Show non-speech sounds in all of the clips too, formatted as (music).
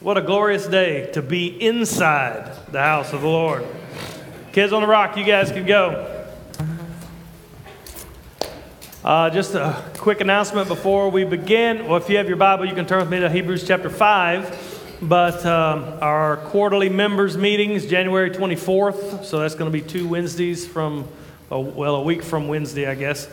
What a glorious day to be inside the house of the Lord. Kids on the rock, you guys can go. Uh, just a quick announcement before we begin. Well, if you have your Bible, you can turn with me to Hebrews chapter 5. But um, our quarterly members meetings, January 24th, so that's going to be two Wednesdays from, well, a week from Wednesday, I guess.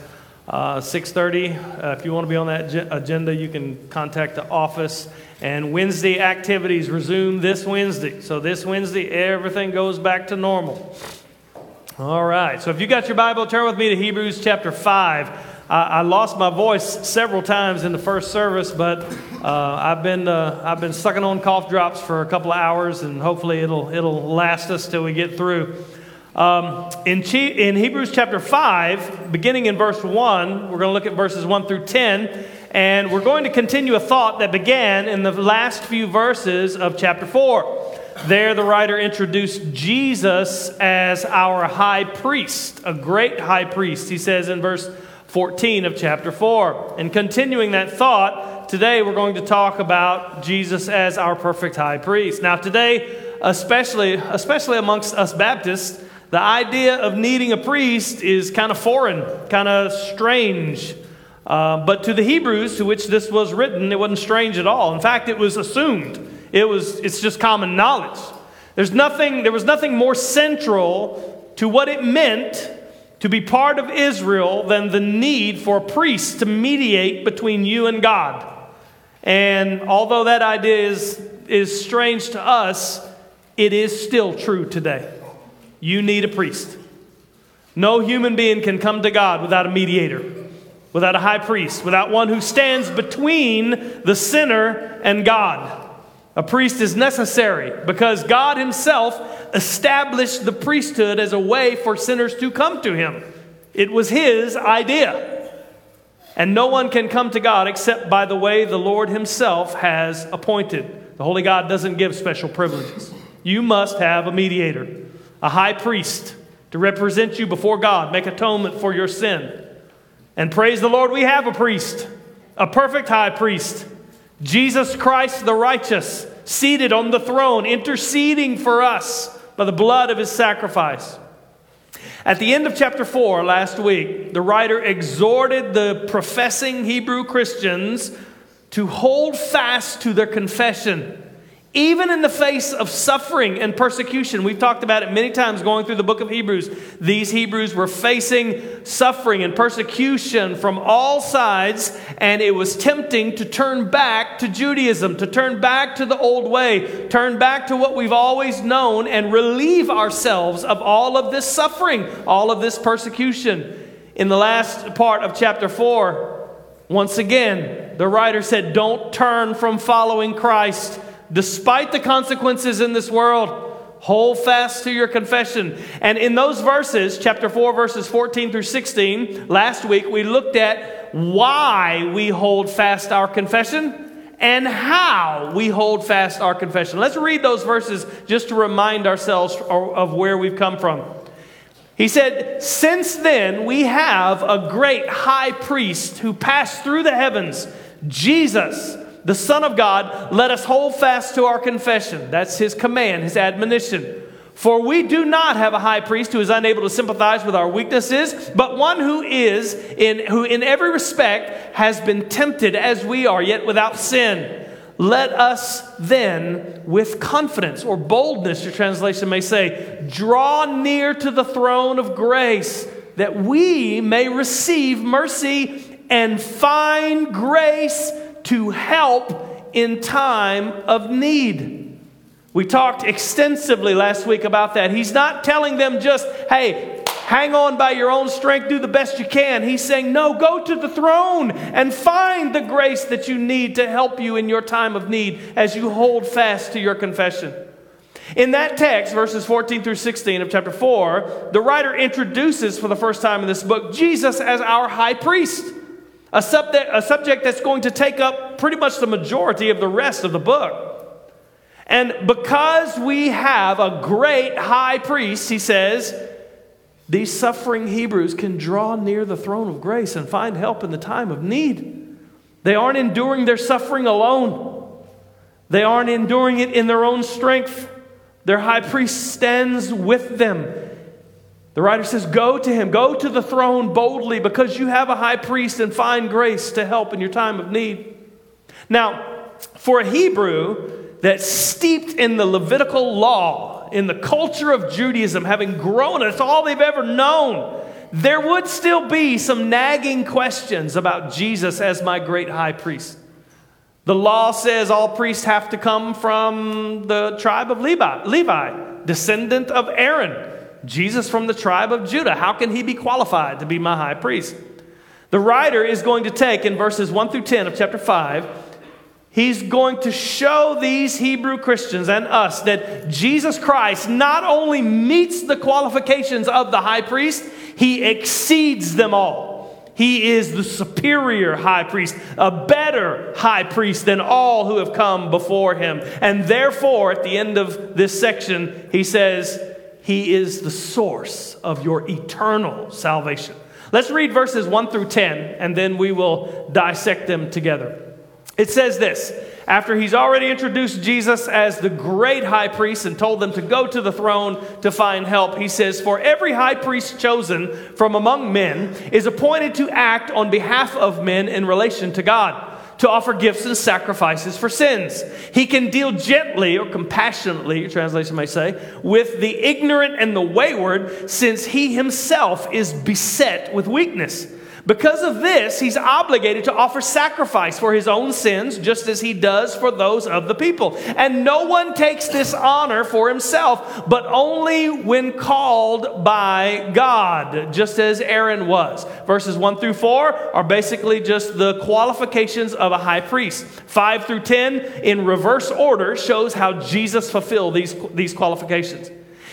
Uh, 6.30 uh, if you want to be on that agenda you can contact the office and wednesday activities resume this wednesday. So this wednesday everything goes back to normal. All right. So if you got your bible turn with me to hebrews chapter 5 I lost my voice several times in the first service, but uh, I've been uh, I've been sucking on cough drops for a couple of hours, and hopefully it'll it'll last us till we get through. Um, in, in Hebrews chapter 5, beginning in verse 1, we're going to look at verses 1 through 10, and we're going to continue a thought that began in the last few verses of chapter 4. There, the writer introduced Jesus as our high priest, a great high priest, he says in verse 14 of chapter 4. And continuing that thought, today we're going to talk about Jesus as our perfect high priest. Now, today, especially, especially amongst us Baptists, the idea of needing a priest is kind of foreign, kind of strange. Uh, but to the Hebrews to which this was written, it wasn't strange at all. In fact, it was assumed. It was, it's just common knowledge. There's nothing, there was nothing more central to what it meant to be part of Israel than the need for a priest to mediate between you and God. And although that idea is, is strange to us, it is still true today. You need a priest. No human being can come to God without a mediator, without a high priest, without one who stands between the sinner and God. A priest is necessary because God Himself established the priesthood as a way for sinners to come to Him. It was His idea. And no one can come to God except by the way the Lord Himself has appointed. The Holy God doesn't give special privileges. You must have a mediator a high priest to represent you before God, make atonement for your sin. And praise the Lord, we have a priest, a perfect high priest, Jesus Christ the righteous, seated on the throne, interceding for us by the blood of his sacrifice. At the end of chapter 4 last week, the writer exhorted the professing Hebrew Christians to hold fast to their confession even in the face of suffering and persecution. We've talked about it many times going through the book of Hebrews. These Hebrews were facing suffering and persecution from all sides, and it was tempting to turn back to Judaism, to turn back to the old way, turn back to what we've always known, and relieve ourselves of all of this suffering, all of this persecution. In the last part of chapter 4, once again, the writer said, Don't turn from following Christ despite the consequences in this world, hold fast to your confession. And in those verses, chapter 4, verses 14 through 16, last week we looked at why we hold fast our confession and how we hold fast our confession. Let's read those verses just to remind ourselves of where we've come from. He said, Since then we have a great high priest who passed through the heavens, Jesus the Son of God, let us hold fast to our confession. That's his command, his admonition. For we do not have a high priest who is unable to sympathize with our weaknesses, but one who is in who in every respect has been tempted as we are, yet without sin. Let us then, with confidence or boldness, your translation may say, draw near to the throne of grace that we may receive mercy and find grace to help in time of need. We talked extensively last week about that. He's not telling them just, hey, hang on by your own strength, do the best you can. He's saying, no, go to the throne and find the grace that you need to help you in your time of need as you hold fast to your confession. In that text, verses 14 through 16 of chapter 4, the writer introduces for the first time in this book Jesus as our high priest a subject, a subject that's going to take up pretty much the majority of the rest of the book. And because we have a great high priest, he says, these suffering Hebrews can draw near the throne of grace and find help in the time of need. They aren't enduring their suffering alone. They aren't enduring it in their own strength. Their high priest stands with them. The writer says, Go to him, go to the throne boldly because you have a high priest and find grace to help in your time of need. Now, for a Hebrew that's steeped in the Levitical law, in the culture of Judaism, having grown, it's all they've ever known, there would still be some nagging questions about Jesus as my great high priest. The law says all priests have to come from the tribe of Levi, Levi, descendant of Aaron. Jesus from the tribe of Judah. How can he be qualified to be my high priest? The writer is going to take in verses 1 through 10 of chapter 5, he's going to show these Hebrew Christians and us that Jesus Christ not only meets the qualifications of the high priest, he exceeds them all. He is the superior high priest, a better high priest than all who have come before him. And therefore, at the end of this section, he says, He is the source of your eternal salvation. Let's read verses 1 through 10, and then we will dissect them together. It says this after he's already introduced Jesus as the great high priest and told them to go to the throne to find help, he says, For every high priest chosen from among men is appointed to act on behalf of men in relation to God to offer gifts and sacrifices for sins. He can deal gently or compassionately, your translation may say, with the ignorant and the wayward, since he himself is beset with weakness. Because of this, he's obligated to offer sacrifice for his own sins, just as he does for those of the people. And no one takes this honor for himself, but only when called by God, just as Aaron was. Verses 1 through 4 are basically just the qualifications of a high priest. 5 through 10, in reverse order, shows how Jesus fulfilled these, these qualifications.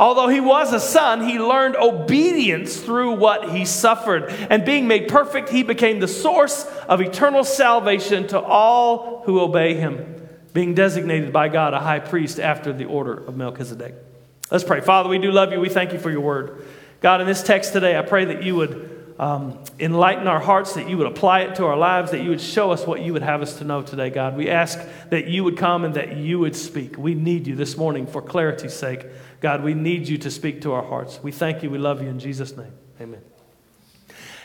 Although he was a son, he learned obedience through what he suffered. And being made perfect, he became the source of eternal salvation to all who obey him, being designated by God a high priest after the order of Melchizedek. Let's pray. Father, we do love you. We thank you for your word. God, in this text today, I pray that you would um, enlighten our hearts, that you would apply it to our lives, that you would show us what you would have us to know today, God. We ask that you would come and that you would speak. We need you this morning for clarity's sake. God, we need you to speak to our hearts. We thank you. We love you in Jesus' name. Amen.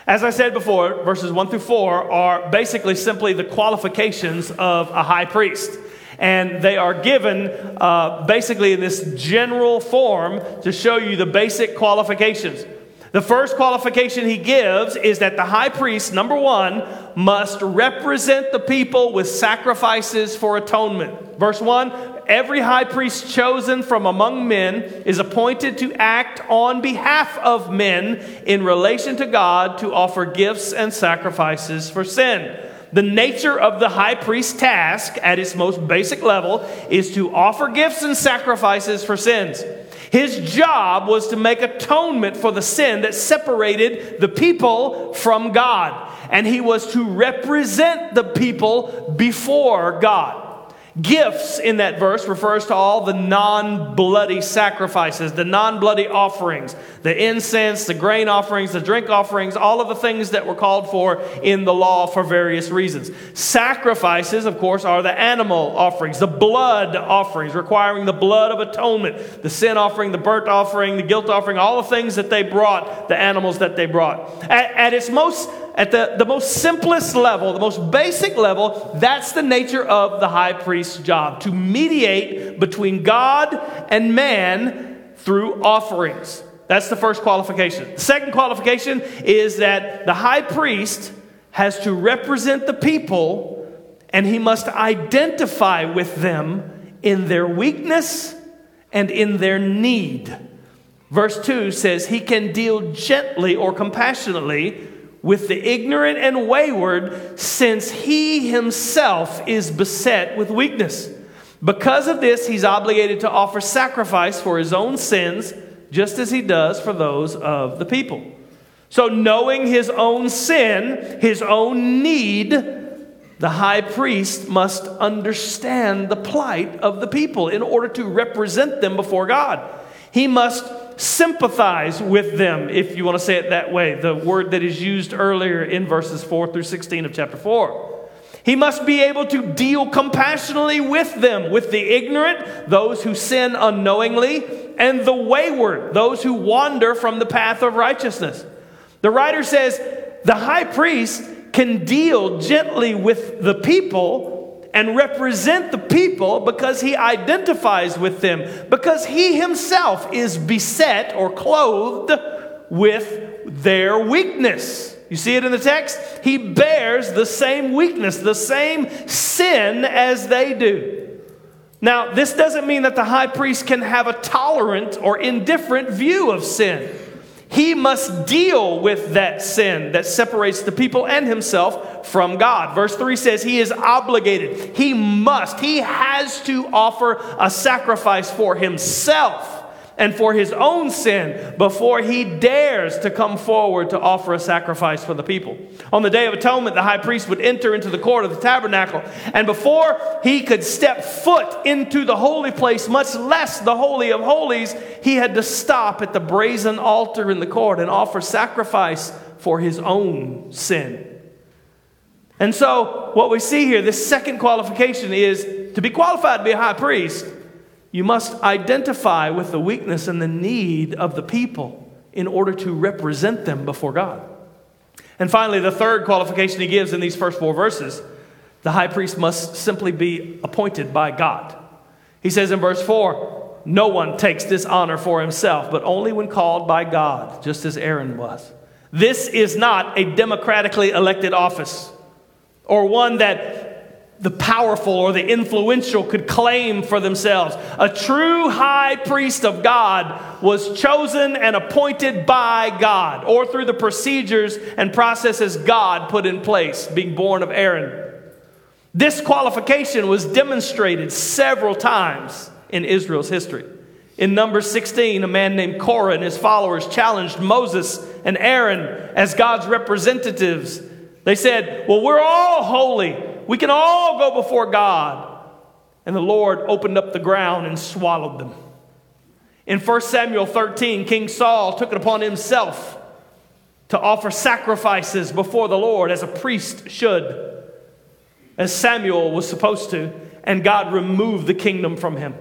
As I said before, verses 1 through 4 are basically simply the qualifications of a high priest. And they are given uh, basically in this general form to show you the basic qualifications. The first qualification he gives is that the high priest, number one, must represent the people with sacrifices for atonement. Verse 1 Every high priest chosen from among men is appointed to act on behalf of men in relation to God to offer gifts and sacrifices for sin. The nature of the high priest's task at its most basic level is to offer gifts and sacrifices for sins. His job was to make atonement for the sin that separated the people from God. And he was to represent the people before God. Gifts in that verse refers to all the non bloody sacrifices, the non bloody offerings, the incense, the grain offerings, the drink offerings, all of the things that were called for in the law for various reasons. Sacrifices, of course, are the animal offerings, the blood offerings, requiring the blood of atonement, the sin offering, the burnt offering, the guilt offering, all the things that they brought, the animals that they brought. At, at its most at the, the most simplest level, the most basic level, that's the nature of the high priest's job to mediate between God and man through offerings. That's the first qualification. The second qualification is that the high priest has to represent the people and he must identify with them in their weakness and in their need. Verse 2 says he can deal gently or compassionately with the ignorant and wayward, since he himself is beset with weakness. Because of this, he's obligated to offer sacrifice for his own sins, just as he does for those of the people. So, knowing his own sin, his own need, the high priest must understand the plight of the people in order to represent them before God. He must sympathize with them, if you want to say it that way, the word that is used earlier in verses 4 through 16 of chapter 4. He must be able to deal compassionately with them, with the ignorant, those who sin unknowingly, and the wayward, those who wander from the path of righteousness. The writer says the high priest can deal gently with the people and represent the people because he identifies with them, because he himself is beset or clothed with their weakness. You see it in the text? He bears the same weakness, the same sin as they do. Now, this doesn't mean that the high priest can have a tolerant or indifferent view of sin. He must deal with that sin that separates the people and himself from God. Verse 3 says he is obligated. He must, he has to offer a sacrifice for himself and for his own sin before he dares to come forward to offer a sacrifice for the people. On the Day of Atonement, the high priest would enter into the court of the tabernacle, and before he could step foot into the holy place, much less the Holy of Holies, he had to stop at the brazen altar in the court and offer sacrifice for his own sin. And so, what we see here, this second qualification is to be qualified to be a high priest you must identify with the weakness and the need of the people in order to represent them before God. And finally, the third qualification he gives in these first four verses the high priest must simply be appointed by God. He says in verse 4 No one takes this honor for himself, but only when called by God, just as Aaron was. This is not a democratically elected office or one that the powerful or the influential could claim for themselves. A true high priest of God was chosen and appointed by God or through the procedures and processes God put in place, being born of Aaron. This qualification was demonstrated several times in Israel's history. In Numbers 16, a man named Korah and his followers challenged Moses and Aaron as God's representatives. They said, Well, we're all holy. We can all go before God. And the Lord opened up the ground and swallowed them. In 1 Samuel 13, King Saul took it upon himself to offer sacrifices before the Lord as a priest should, as Samuel was supposed to, and God removed the kingdom from him.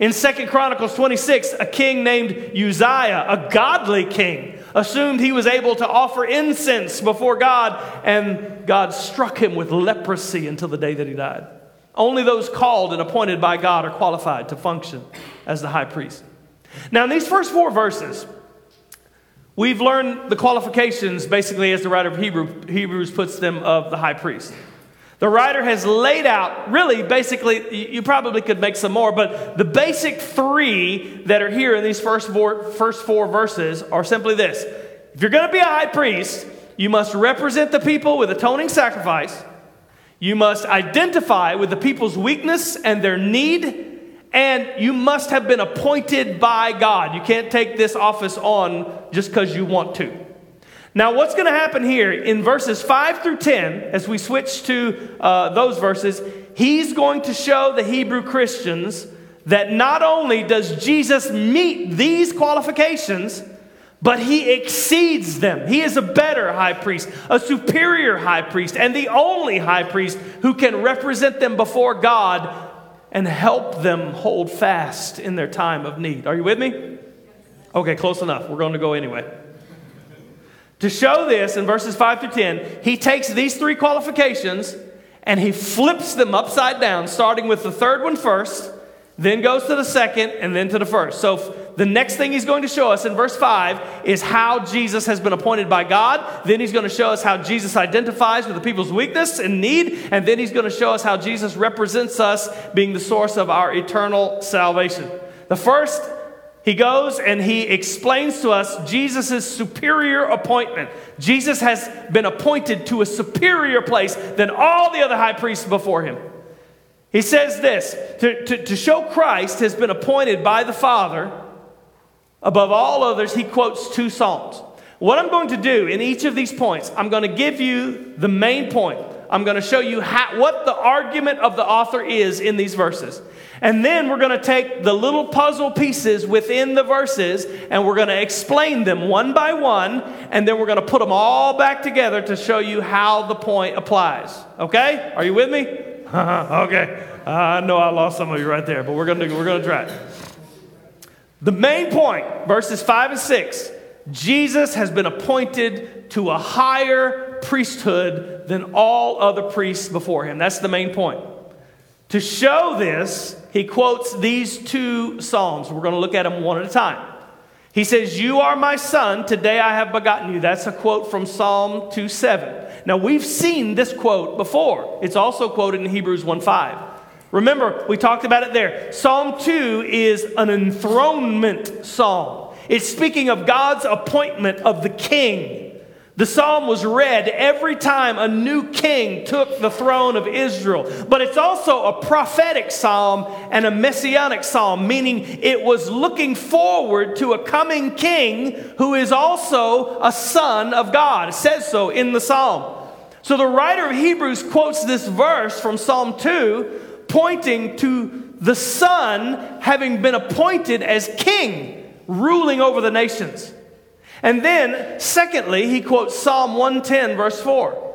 In 2 Chronicles 26, a king named Uzziah, a godly king, assumed he was able to offer incense before God, and God struck him with leprosy until the day that he died. Only those called and appointed by God are qualified to function as the high priest. Now, in these first four verses, we've learned the qualifications, basically, as the writer of Hebrew, Hebrews puts them, of the high priest. The writer has laid out, really, basically, you probably could make some more, but the basic three that are here in these first four, first four verses are simply this. If you're going to be a high priest, you must represent the people with atoning sacrifice. You must identify with the people's weakness and their need. And you must have been appointed by God. You can't take this office on just because you want to. Now, what's going to happen here in verses 5 through 10, as we switch to uh, those verses, he's going to show the Hebrew Christians that not only does Jesus meet these qualifications, but he exceeds them. He is a better high priest, a superior high priest, and the only high priest who can represent them before God and help them hold fast in their time of need. Are you with me? Okay, close enough. We're going to go anyway. To show this in verses 5 to 10, he takes these three qualifications and he flips them upside down, starting with the third one first, then goes to the second, and then to the first. So the next thing he's going to show us in verse 5 is how Jesus has been appointed by God. Then he's going to show us how Jesus identifies with the people's weakness and need. And then he's going to show us how Jesus represents us being the source of our eternal salvation. The first he goes and he explains to us Jesus' superior appointment. Jesus has been appointed to a superior place than all the other high priests before him. He says this to, to, to show Christ has been appointed by the Father above all others, he quotes two Psalms. What I'm going to do in each of these points, I'm going to give you the main point. I'm going to show you how, what the argument of the author is in these verses. And then we're going to take the little puzzle pieces within the verses and we're going to explain them one by one. And then we're going to put them all back together to show you how the point applies. Okay? Are you with me? (laughs) okay. I know I lost some of you right there, but we're going to, we're going to try. The main point, verses 5 and 6 Jesus has been appointed to a higher priesthood than all other priests before him. That's the main point. To show this, he quotes these two Psalms. We're going to look at them one at a time. He says, You are my son, today I have begotten you. That's a quote from Psalm 2 7. Now, we've seen this quote before. It's also quoted in Hebrews 1 5. Remember, we talked about it there. Psalm 2 is an enthronement psalm. It's speaking of God's appointment of the king. The psalm was read every time a new king took the throne of Israel. But it's also a prophetic psalm and a messianic psalm, meaning it was looking forward to a coming king who is also a son of God. It says so in the psalm. So the writer of Hebrews quotes this verse from Psalm 2 pointing to the Son having been appointed as king, ruling over the nations. And then, secondly, he quotes Psalm 110, verse 4.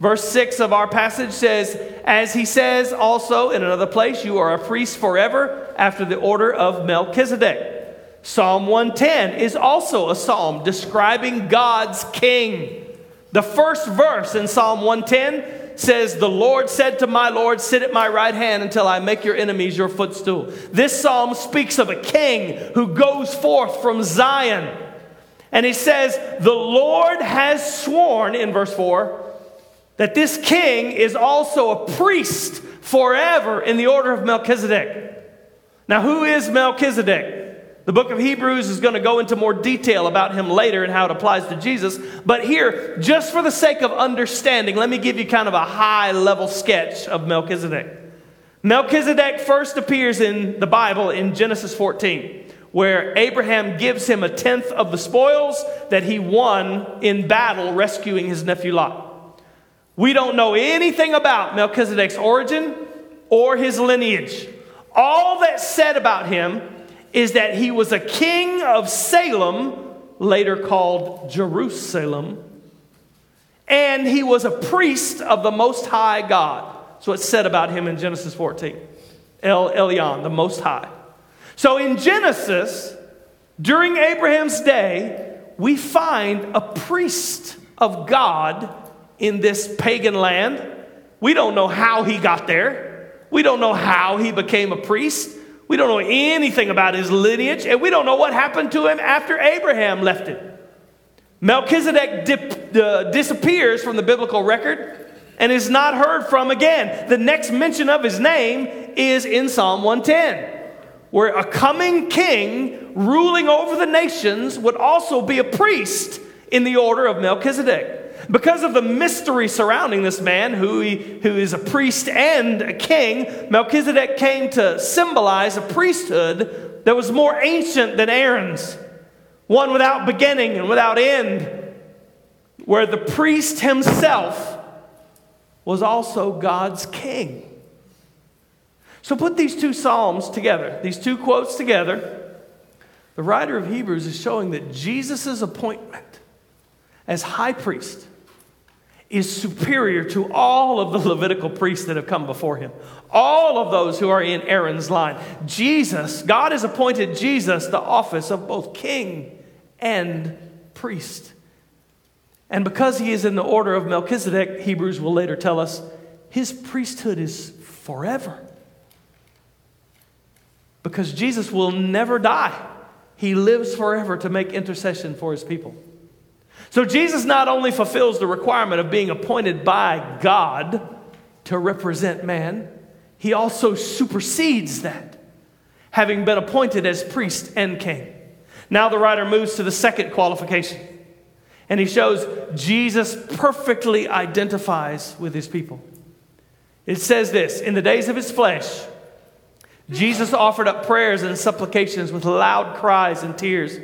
Verse 6 of our passage says, As he says also in another place, you are a priest forever after the order of Melchizedek. Psalm 110 is also a psalm describing God's king. The first verse in Psalm 110 says, The Lord said to my Lord, Sit at my right hand until I make your enemies your footstool. This psalm speaks of a king who goes forth from Zion. And he says, The Lord has sworn, in verse 4, that this king is also a priest forever in the order of Melchizedek. Now, who is Melchizedek? The book of Hebrews is going to go into more detail about him later and how it applies to Jesus. But here, just for the sake of understanding, let me give you kind of a high level sketch of Melchizedek. Melchizedek first appears in the Bible in Genesis 14, where Abraham gives him a tenth of the spoils that he won in battle rescuing his nephew Lot. We don't know anything about Melchizedek's origin or his lineage. All that's said about him is that he was a king of Salem, later called Jerusalem, and he was a priest of the Most High God. So it's said about him in Genesis 14. El Elyon, the Most High. So in Genesis, during Abraham's day, we find a priest of God in this pagan land. We don't know how he got there. We don't know how he became a priest. We don't know anything about his lineage, and we don't know what happened to him after Abraham left it. Melchizedek dip, uh, disappears from the biblical record and is not heard from again. The next mention of his name is in Psalm 110, where a coming king ruling over the nations would also be a priest in the order of Melchizedek. Because of the mystery surrounding this man, who, he, who is a priest and a king, Melchizedek came to symbolize a priesthood that was more ancient than Aaron's, one without beginning and without end, where the priest himself was also God's king. So put these two Psalms together, these two quotes together. The writer of Hebrews is showing that Jesus' appointment as high priest is superior to all of the Levitical priests that have come before him. All of those who are in Aaron's line. Jesus, God has appointed Jesus the office of both king and priest. And because he is in the order of Melchizedek, Hebrews will later tell us, his priesthood is forever. Because Jesus will never die. He lives forever to make intercession for his people. So Jesus not only fulfills the requirement of being appointed by God to represent man, he also supersedes that. having been appointed as priest and king. Now the writer moves to the second qualification, and he shows Jesus perfectly identifies with his people. It says this In the days of his flesh, Jesus offered up prayers and supplications with loud cries and tears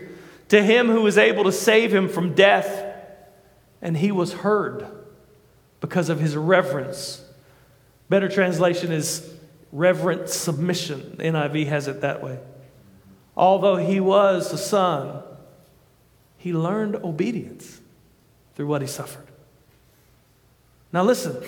to him who was able to save him from death, and he was heard because of his reverence. Better translation is reverent submission. NIV has it that way. Although he was the son, he learned obedience through what he suffered. Now, listen,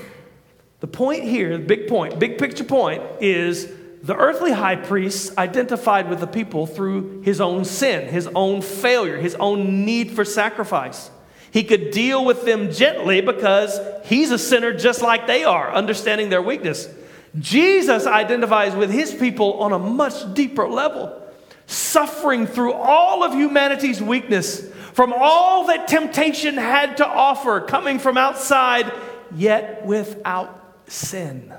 the point here, the big point, big picture point is the earthly high priest identified with the people through his own sin, his own failure, his own need for sacrifice. He could deal with them gently because he's a sinner just like they are, understanding their weakness. Jesus identifies with his people on a much deeper level, suffering through all of humanity's weakness, from all that temptation had to offer, coming from outside, yet without sin.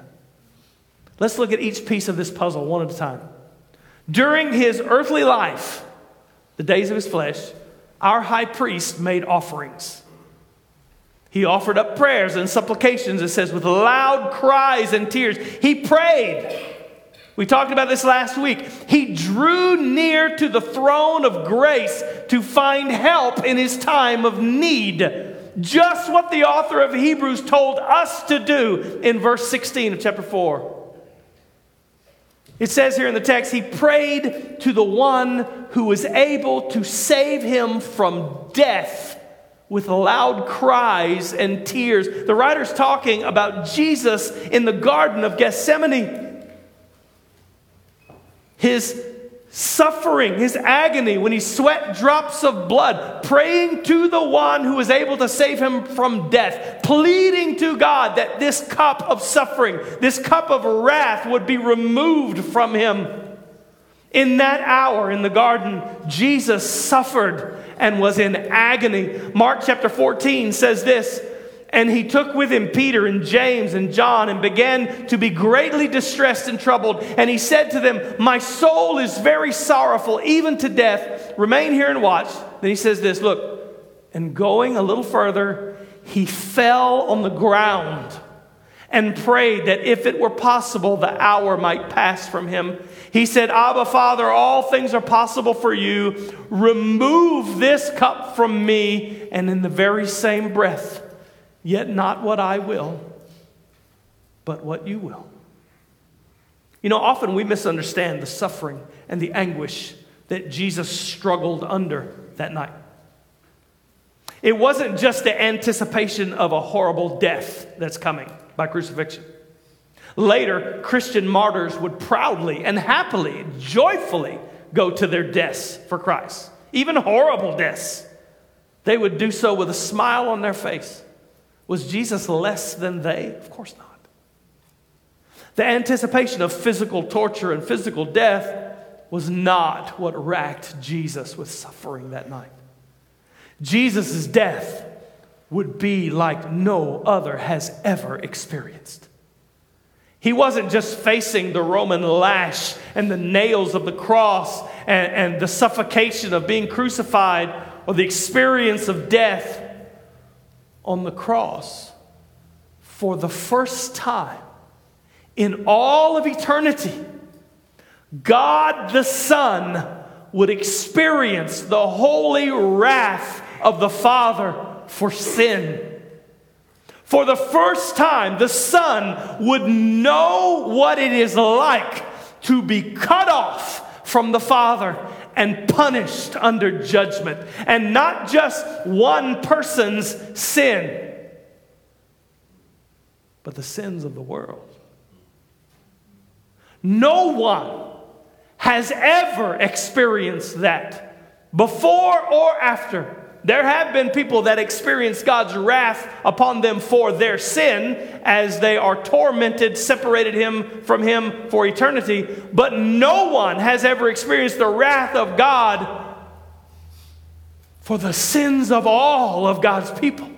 Let's look at each piece of this puzzle one at a time. During his earthly life, the days of his flesh, our high priest made offerings. He offered up prayers and supplications, it says, with loud cries and tears. He prayed. We talked about this last week. He drew near to the throne of grace to find help in his time of need. Just what the author of Hebrews told us to do in verse 16 of chapter 4. It says here in the text, he prayed to the one who was able to save him from death with loud cries and tears. The writer's talking about Jesus in the Garden of Gethsemane. His suffering, his agony, when he sweat drops of blood, praying to the one who is able to save him from death, pleading to God that this cup of suffering, this cup of wrath would be removed from him. In that hour in the garden, Jesus suffered and was in agony. Mark chapter 14 says this and he took with him Peter and James and John and began to be greatly distressed and troubled. And he said to them, My soul is very sorrowful, even to death. Remain here and watch. Then he says this Look, and going a little further, he fell on the ground and prayed that if it were possible, the hour might pass from him. He said, Abba, Father, all things are possible for you. Remove this cup from me. And in the very same breath, Yet not what I will, but what you will. You know, often we misunderstand the suffering and the anguish that Jesus struggled under that night. It wasn't just the anticipation of a horrible death that's coming by crucifixion. Later, Christian martyrs would proudly and happily, joyfully go to their deaths for Christ, even horrible deaths. They would do so with a smile on their face. Was Jesus less than they? Of course not. The anticipation of physical torture and physical death was not what racked Jesus with suffering that night. Jesus' death would be like no other has ever experienced. He wasn't just facing the Roman lash and the nails of the cross and, and the suffocation of being crucified or the experience of death on the cross for the first time in all of eternity, God the Son would experience the holy wrath of the Father for sin. For the first time, the Son would know what it is like to be cut off from the Father and punished under judgment. And not just one person's sin, but the sins of the world. No one has ever experienced that before or after. There have been people that experience God's wrath upon them for their sin as they are tormented, separated him from him for eternity, but no one has ever experienced the wrath of God for the sins of all of God's people.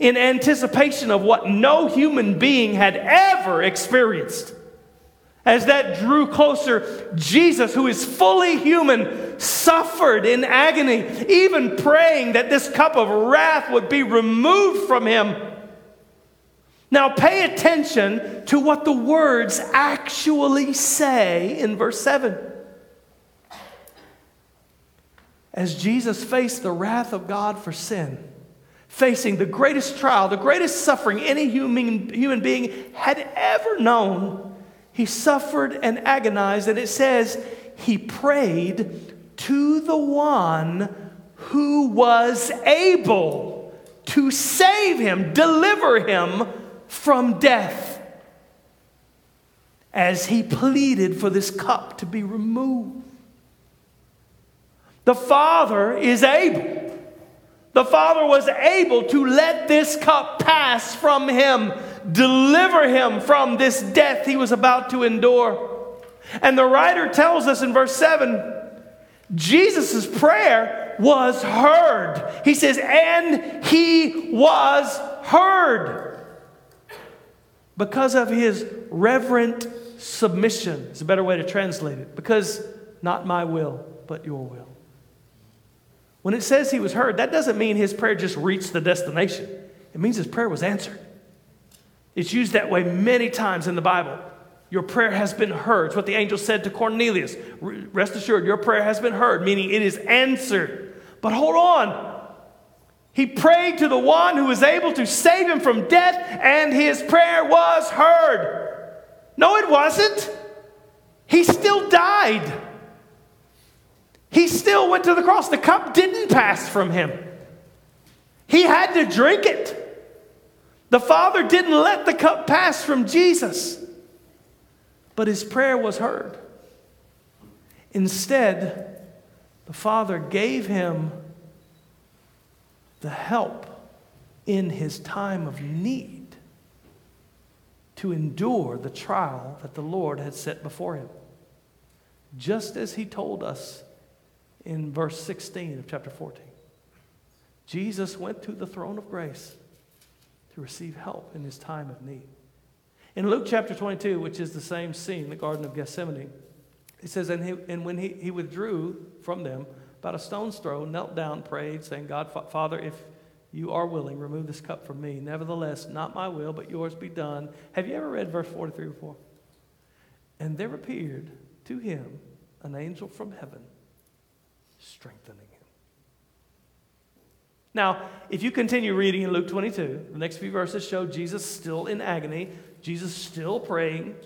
In anticipation of what no human being had ever experienced, As that drew closer, Jesus, who is fully human, suffered in agony, even praying that this cup of wrath would be removed from him. Now, pay attention to what the words actually say in verse 7. As Jesus faced the wrath of God for sin, facing the greatest trial, the greatest suffering any human, human being had ever known, he suffered and agonized, and it says he prayed to the one who was able to save him, deliver him from death, as he pleaded for this cup to be removed. The Father is able. The Father was able to let this cup pass from him, deliver him from this death he was about to endure. And the writer tells us in verse 7 Jesus' prayer was heard. He says, and he was heard because of his reverent submission. It's a better way to translate it. Because not my will, but your will. When it says he was heard, that doesn't mean his prayer just reached the destination. It means his prayer was answered. It's used that way many times in the Bible. Your prayer has been heard. It's what the angel said to Cornelius. Rest assured, your prayer has been heard, meaning it is answered. But hold on. He prayed to the one who was able to save him from death, and his prayer was heard. No, it wasn't. He still died. He still went to the cross. The cup didn't pass from him, he had to drink it. The Father didn't let the cup pass from Jesus, but his prayer was heard. Instead, the Father gave him the help in his time of need to endure the trial that the Lord had set before him. Just as he told us in verse 16 of chapter 14. Jesus went to the throne of grace receive help in his time of need. In Luke chapter 22, which is the same scene, the Garden of Gethsemane, it says, And, he, and when he, he withdrew from them, about a stone's throw, knelt down, prayed, saying, God, Father, if you are willing, remove this cup from me. Nevertheless, not my will, but yours be done. Have you ever read verse 43 before? And there appeared to him an angel from heaven strengthening. Now, if you continue reading in Luke 22, the next few verses show Jesus still in agony, Jesus still praying,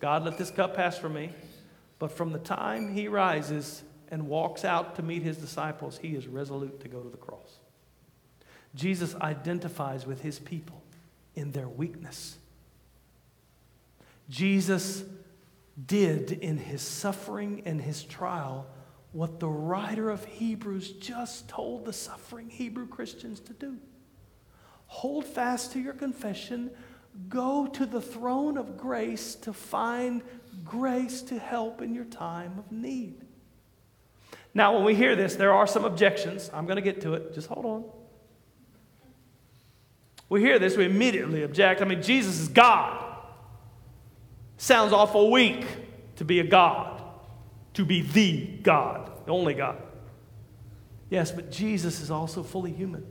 God, let this cup pass from me. But from the time he rises and walks out to meet his disciples, he is resolute to go to the cross. Jesus identifies with his people in their weakness. Jesus did in his suffering and his trial what the writer of Hebrews just told the suffering Hebrew Christians to do. Hold fast to your confession. Go to the throne of grace to find grace to help in your time of need. Now, when we hear this, there are some objections. I'm going to get to it. Just hold on. We hear this, we immediately object. I mean, Jesus is God. Sounds awful weak to be a God to be the God, the only God. Yes, but Jesus is also fully human.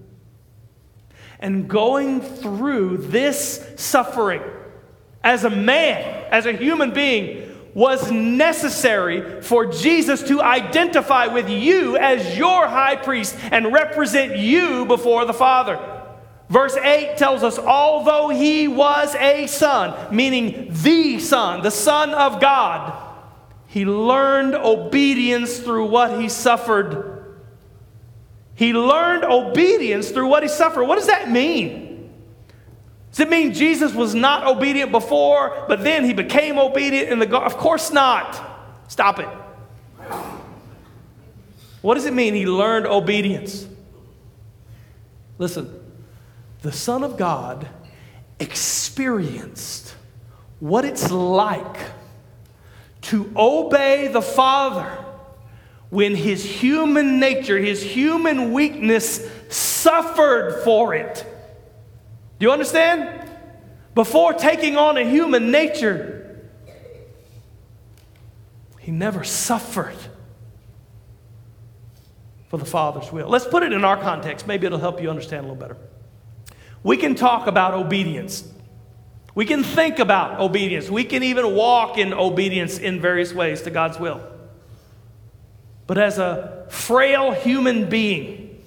And going through this suffering as a man, as a human being, was necessary for Jesus to identify with you as your high priest and represent you before the Father. Verse 8 tells us, although he was a son, meaning the Son, the Son of God, he learned obedience through what he suffered. He learned obedience through what he suffered. What does that mean? Does it mean Jesus was not obedient before, but then he became obedient in the garden? Of course not. Stop it. What does it mean he learned obedience? Listen, the Son of God experienced what it's like to obey the Father when his human nature, his human weakness suffered for it. Do you understand? Before taking on a human nature, He never suffered for the Father's will. Let's put it in our context. Maybe it'll help you understand a little better. We can talk about obedience. We can think about obedience. We can even walk in obedience in various ways to God's will. But as a frail human being,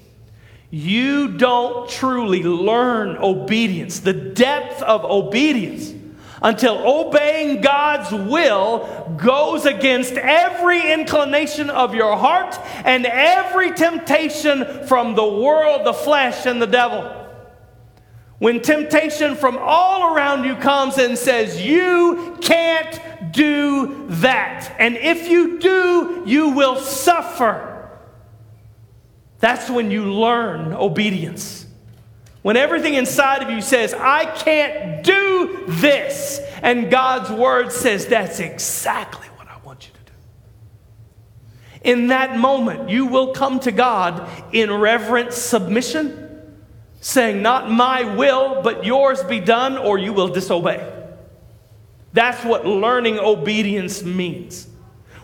you don't truly learn obedience, the depth of obedience, until obeying God's will goes against every inclination of your heart and every temptation from the world, the flesh, and the devil. When temptation from all around you comes and says, You can't do that. And if you do, you will suffer. That's when you learn obedience. When everything inside of you says, I can't do this, and God's word says, That's exactly what I want you to do. In that moment, you will come to God in reverent submission saying, Not my will, but yours be done, or you will disobey. That's what learning obedience means.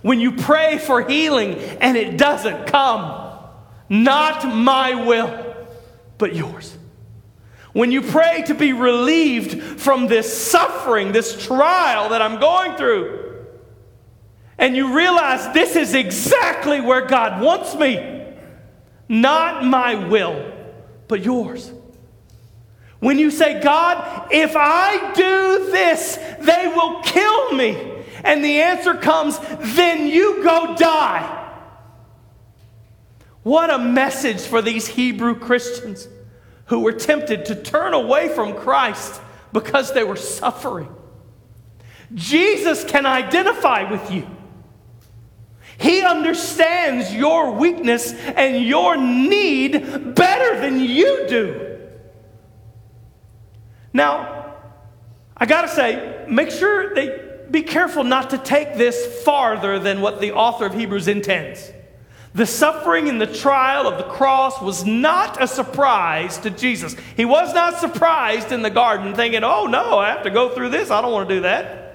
When you pray for healing and it doesn't come, not my will, but yours. When you pray to be relieved from this suffering, this trial that I'm going through, and you realize this is exactly where God wants me, not my will, but yours. When you say, God, if I do this, they will kill me. And the answer comes, then you go die. What a message for these Hebrew Christians who were tempted to turn away from Christ because they were suffering. Jesus can identify with you. He understands your weakness and your need better than you do. Now, I got to say, make sure they be careful not to take this farther than what the author of Hebrews intends. The suffering and the trial of the cross was not a surprise to Jesus. He was not surprised in the garden thinking, oh no, I have to go through this. I don't want to do that.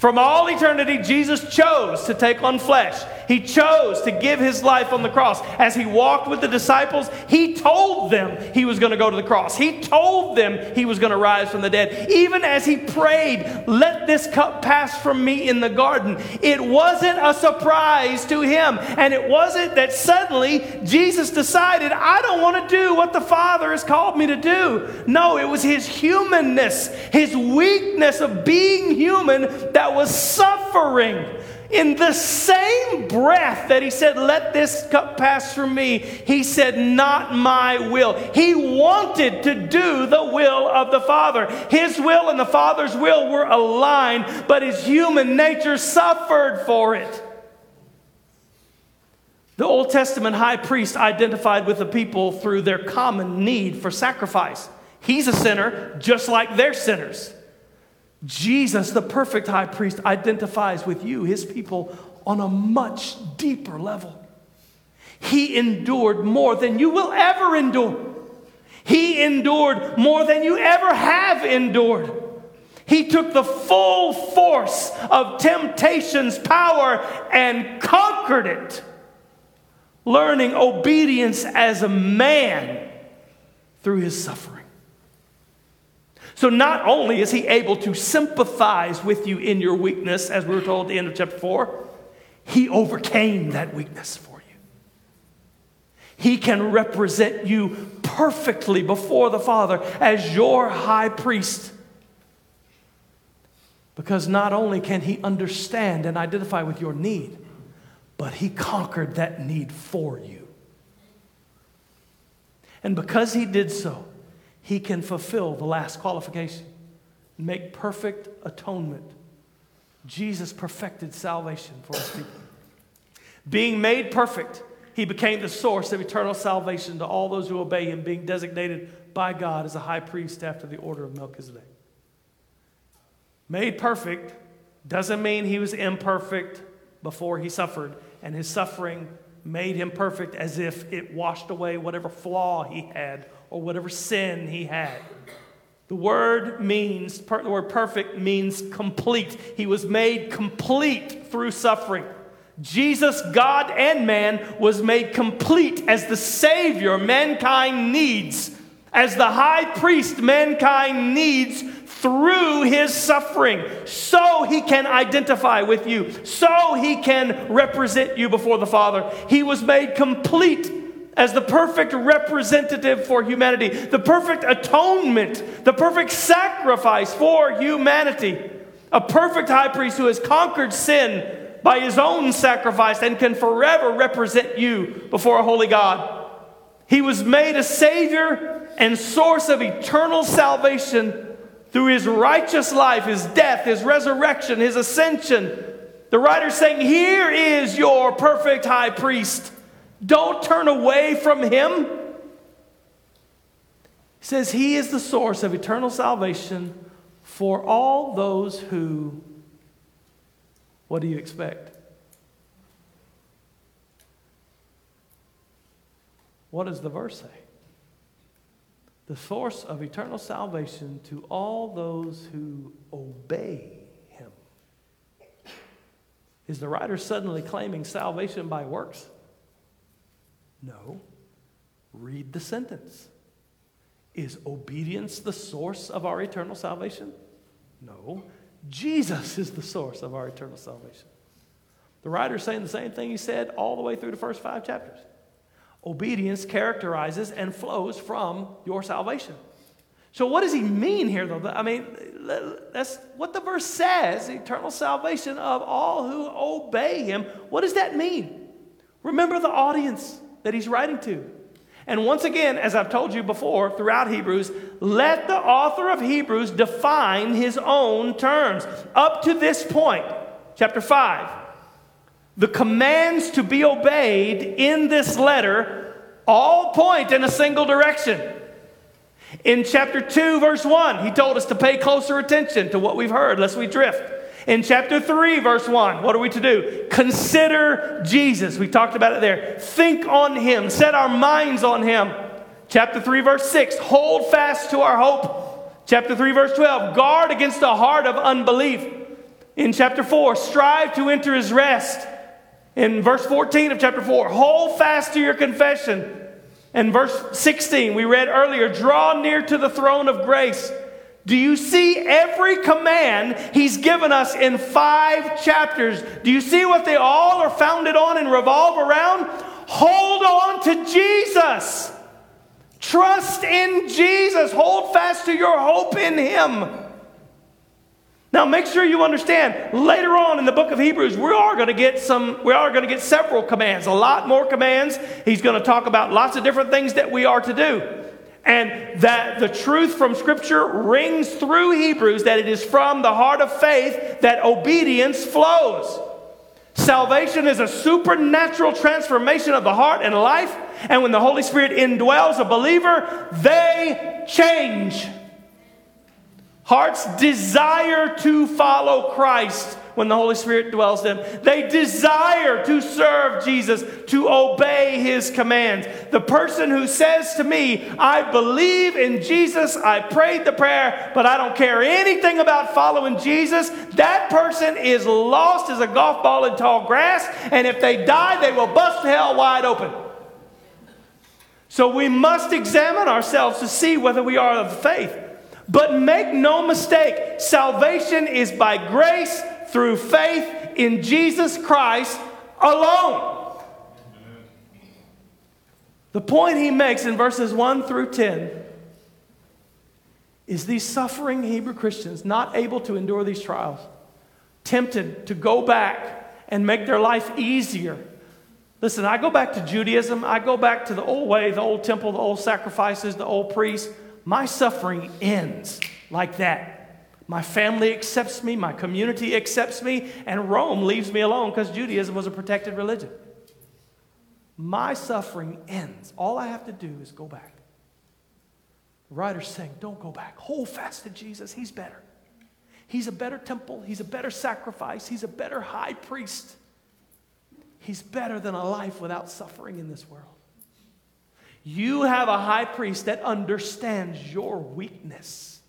From all eternity, Jesus chose to take on flesh. He chose to give his life on the cross. As he walked with the disciples, he told them he was going to go to the cross. He told them he was going to rise from the dead. Even as he prayed, Let this cup pass from me in the garden, it wasn't a surprise to him. And it wasn't that suddenly Jesus decided, I don't want to do what the Father has called me to do. No, it was his humanness, his weakness of being human that was suffering. In the same breath that he said, Let this cup pass from me, he said, Not my will. He wanted to do the will of the Father. His will and the Father's will were aligned, but his human nature suffered for it. The Old Testament high priest identified with the people through their common need for sacrifice. He's a sinner just like they're sinners. Jesus, the perfect high priest, identifies with you, his people, on a much deeper level. He endured more than you will ever endure. He endured more than you ever have endured. He took the full force of temptation's power and conquered it, learning obedience as a man through his suffering. So not only is he able to sympathize with you in your weakness, as we were told at the end of chapter 4, he overcame that weakness for you. He can represent you perfectly before the Father as your high priest. Because not only can he understand and identify with your need, but he conquered that need for you. And because he did so, he can fulfill the last qualification make perfect atonement. Jesus perfected salvation for his people. Being made perfect, he became the source of eternal salvation to all those who obey him, being designated by God as a high priest after the order of Melchizedek. Made perfect doesn't mean he was imperfect before he suffered, and his suffering made him perfect as if it washed away whatever flaw he had or whatever sin he had. The word means, the word perfect means complete. He was made complete through suffering. Jesus, God and man, was made complete as the Savior mankind needs, as the high priest mankind needs through his suffering, so he can identify with you, so he can represent you before the Father. He was made complete as the perfect representative for humanity, the perfect atonement, the perfect sacrifice for humanity, a perfect high priest who has conquered sin by his own sacrifice and can forever represent you before a holy God. He was made a Savior and source of eternal salvation through his righteous life, his death, his resurrection, his ascension. The writer saying, Here is your perfect high priest. Don't turn away from him. He says, He is the source of eternal salvation for all those who what do you expect? What does the verse say? The source of eternal salvation to all those who obey him. Is the writer suddenly claiming salvation by works? No. Read the sentence. Is obedience the source of our eternal salvation? No. Jesus is the source of our eternal salvation. The writer is saying the same thing he said all the way through the first five chapters. Obedience characterizes and flows from your salvation. So, what does he mean here, though? I mean, that's what the verse says eternal salvation of all who obey him. What does that mean? Remember the audience that he's writing to. And once again, as I've told you before throughout Hebrews, let the author of Hebrews define his own terms. Up to this point, chapter 5, the commands to be obeyed in this letter all point in a single direction. In chapter 2, verse 1, he told us to pay closer attention to what we've heard, lest we drift. In chapter 3, verse 1, what are we to do? Consider Jesus. We talked about it there. Think on him, set our minds on him. Chapter 3, verse 6, hold fast to our hope. Chapter 3, verse 12, guard against a heart of unbelief. In chapter 4, strive to enter his rest. In verse 14 of chapter 4, hold fast to your confession. In verse 16, we read earlier, draw near to the throne of grace do you see every command he's given us in five chapters? Do you see what they all are founded on and revolve around? Hold on to Jesus. Trust in Jesus. Hold fast to your hope in Him. Now, make sure you understand. Later on in the book of Hebrews, we are going to get some. We are going to get several commands, a lot more commands. He's going to talk about lots of different things that we are to do and that the truth from Scripture rings through Hebrews that it is from the heart of faith that obedience flows. Salvation is a supernatural transformation of the heart and life, and when the Holy Spirit indwells a believer, they change. Hearts desire to follow Christ when the Holy Spirit dwells in them. They desire to serve Jesus, to obey his commands. The person who says to me, I believe in Jesus, I prayed the prayer, but I don't care anything about following Jesus, that person is lost as a golf ball in tall grass, and if they die, they will bust hell wide open. So we must examine ourselves to see whether we are of faith. But make no mistake, salvation is by grace through faith in Jesus Christ alone. The point he makes in verses 1 through 10 is these suffering Hebrew Christians, not able to endure these trials, tempted to go back and make their life easier. Listen, I go back to Judaism, I go back to the old way, the old temple, the old sacrifices, the old priests. My suffering ends like that. My family accepts me, my community accepts me, and Rome leaves me alone because Judaism was a protected religion. My suffering ends. All I have to do is go back. The writer's saying, Don't go back. Hold fast to Jesus. He's better. He's a better temple. He's a better sacrifice. He's a better high priest. He's better than a life without suffering in this world. You have a high priest that understands your weakness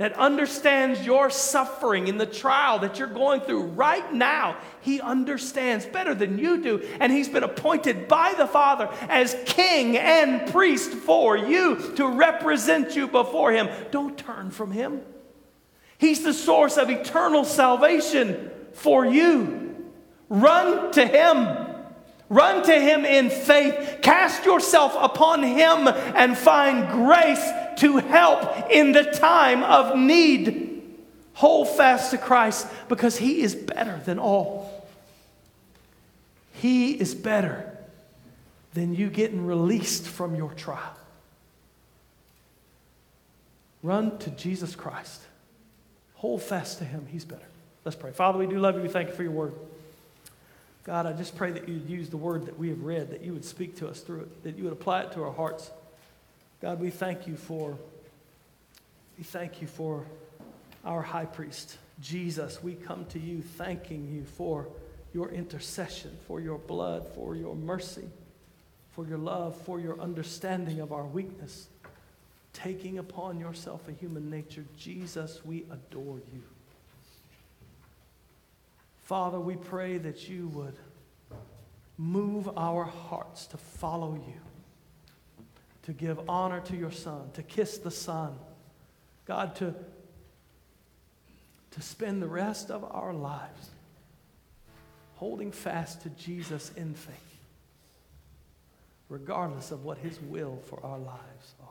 that understands your suffering in the trial that you're going through right now. He understands better than you do, and He's been appointed by the Father as king and priest for you to represent you before Him. Don't turn from Him. He's the source of eternal salvation for you. Run to Him. Run to Him in faith. Cast yourself upon Him and find grace to help in the time of need. Hold fast to Christ because He is better than all. He is better than you getting released from your trial. Run to Jesus Christ. Hold fast to Him. He's better. Let's pray. Father, we do love you. We thank you for your word. God, I just pray that you'd use the word that we have read, that you would speak to us through it, that you would apply it to our hearts. God, we thank you for we thank you for our high priest, Jesus. We come to you thanking you for your intercession, for your blood, for your mercy, for your love, for your understanding of our weakness, taking upon yourself a human nature. Jesus, we adore you. Father, we pray that you would move our hearts to follow you to give honor to your Son, to kiss the Son. God, to, to spend the rest of our lives holding fast to Jesus in faith, regardless of what His will for our lives are.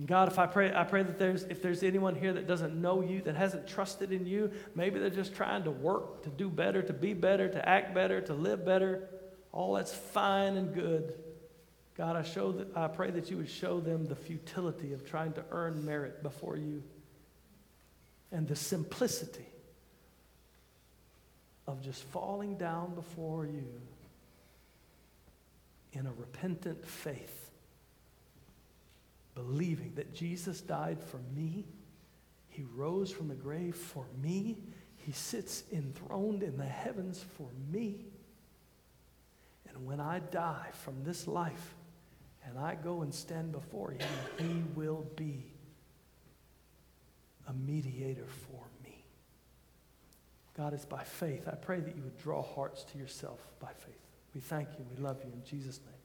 And God, if I pray, I pray that there's, if there's anyone here that doesn't know you, that hasn't trusted in you, maybe they're just trying to work, to do better, to be better, to act better, to live better. All that's fine and good. God, I, show that, I pray that you would show them the futility of trying to earn merit before you and the simplicity of just falling down before you in a repentant faith, believing that Jesus died for me, he rose from the grave for me, he sits enthroned in the heavens for me. And when I die from this life, and I go and stand before him, he will be a mediator for me. God, it's by faith. I pray that you would draw hearts to yourself by faith. We thank you. We love you. In Jesus' name.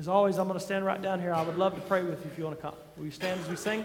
As always, I'm going to stand right down here. I would love to pray with you if you want to come. Will you stand as we sing?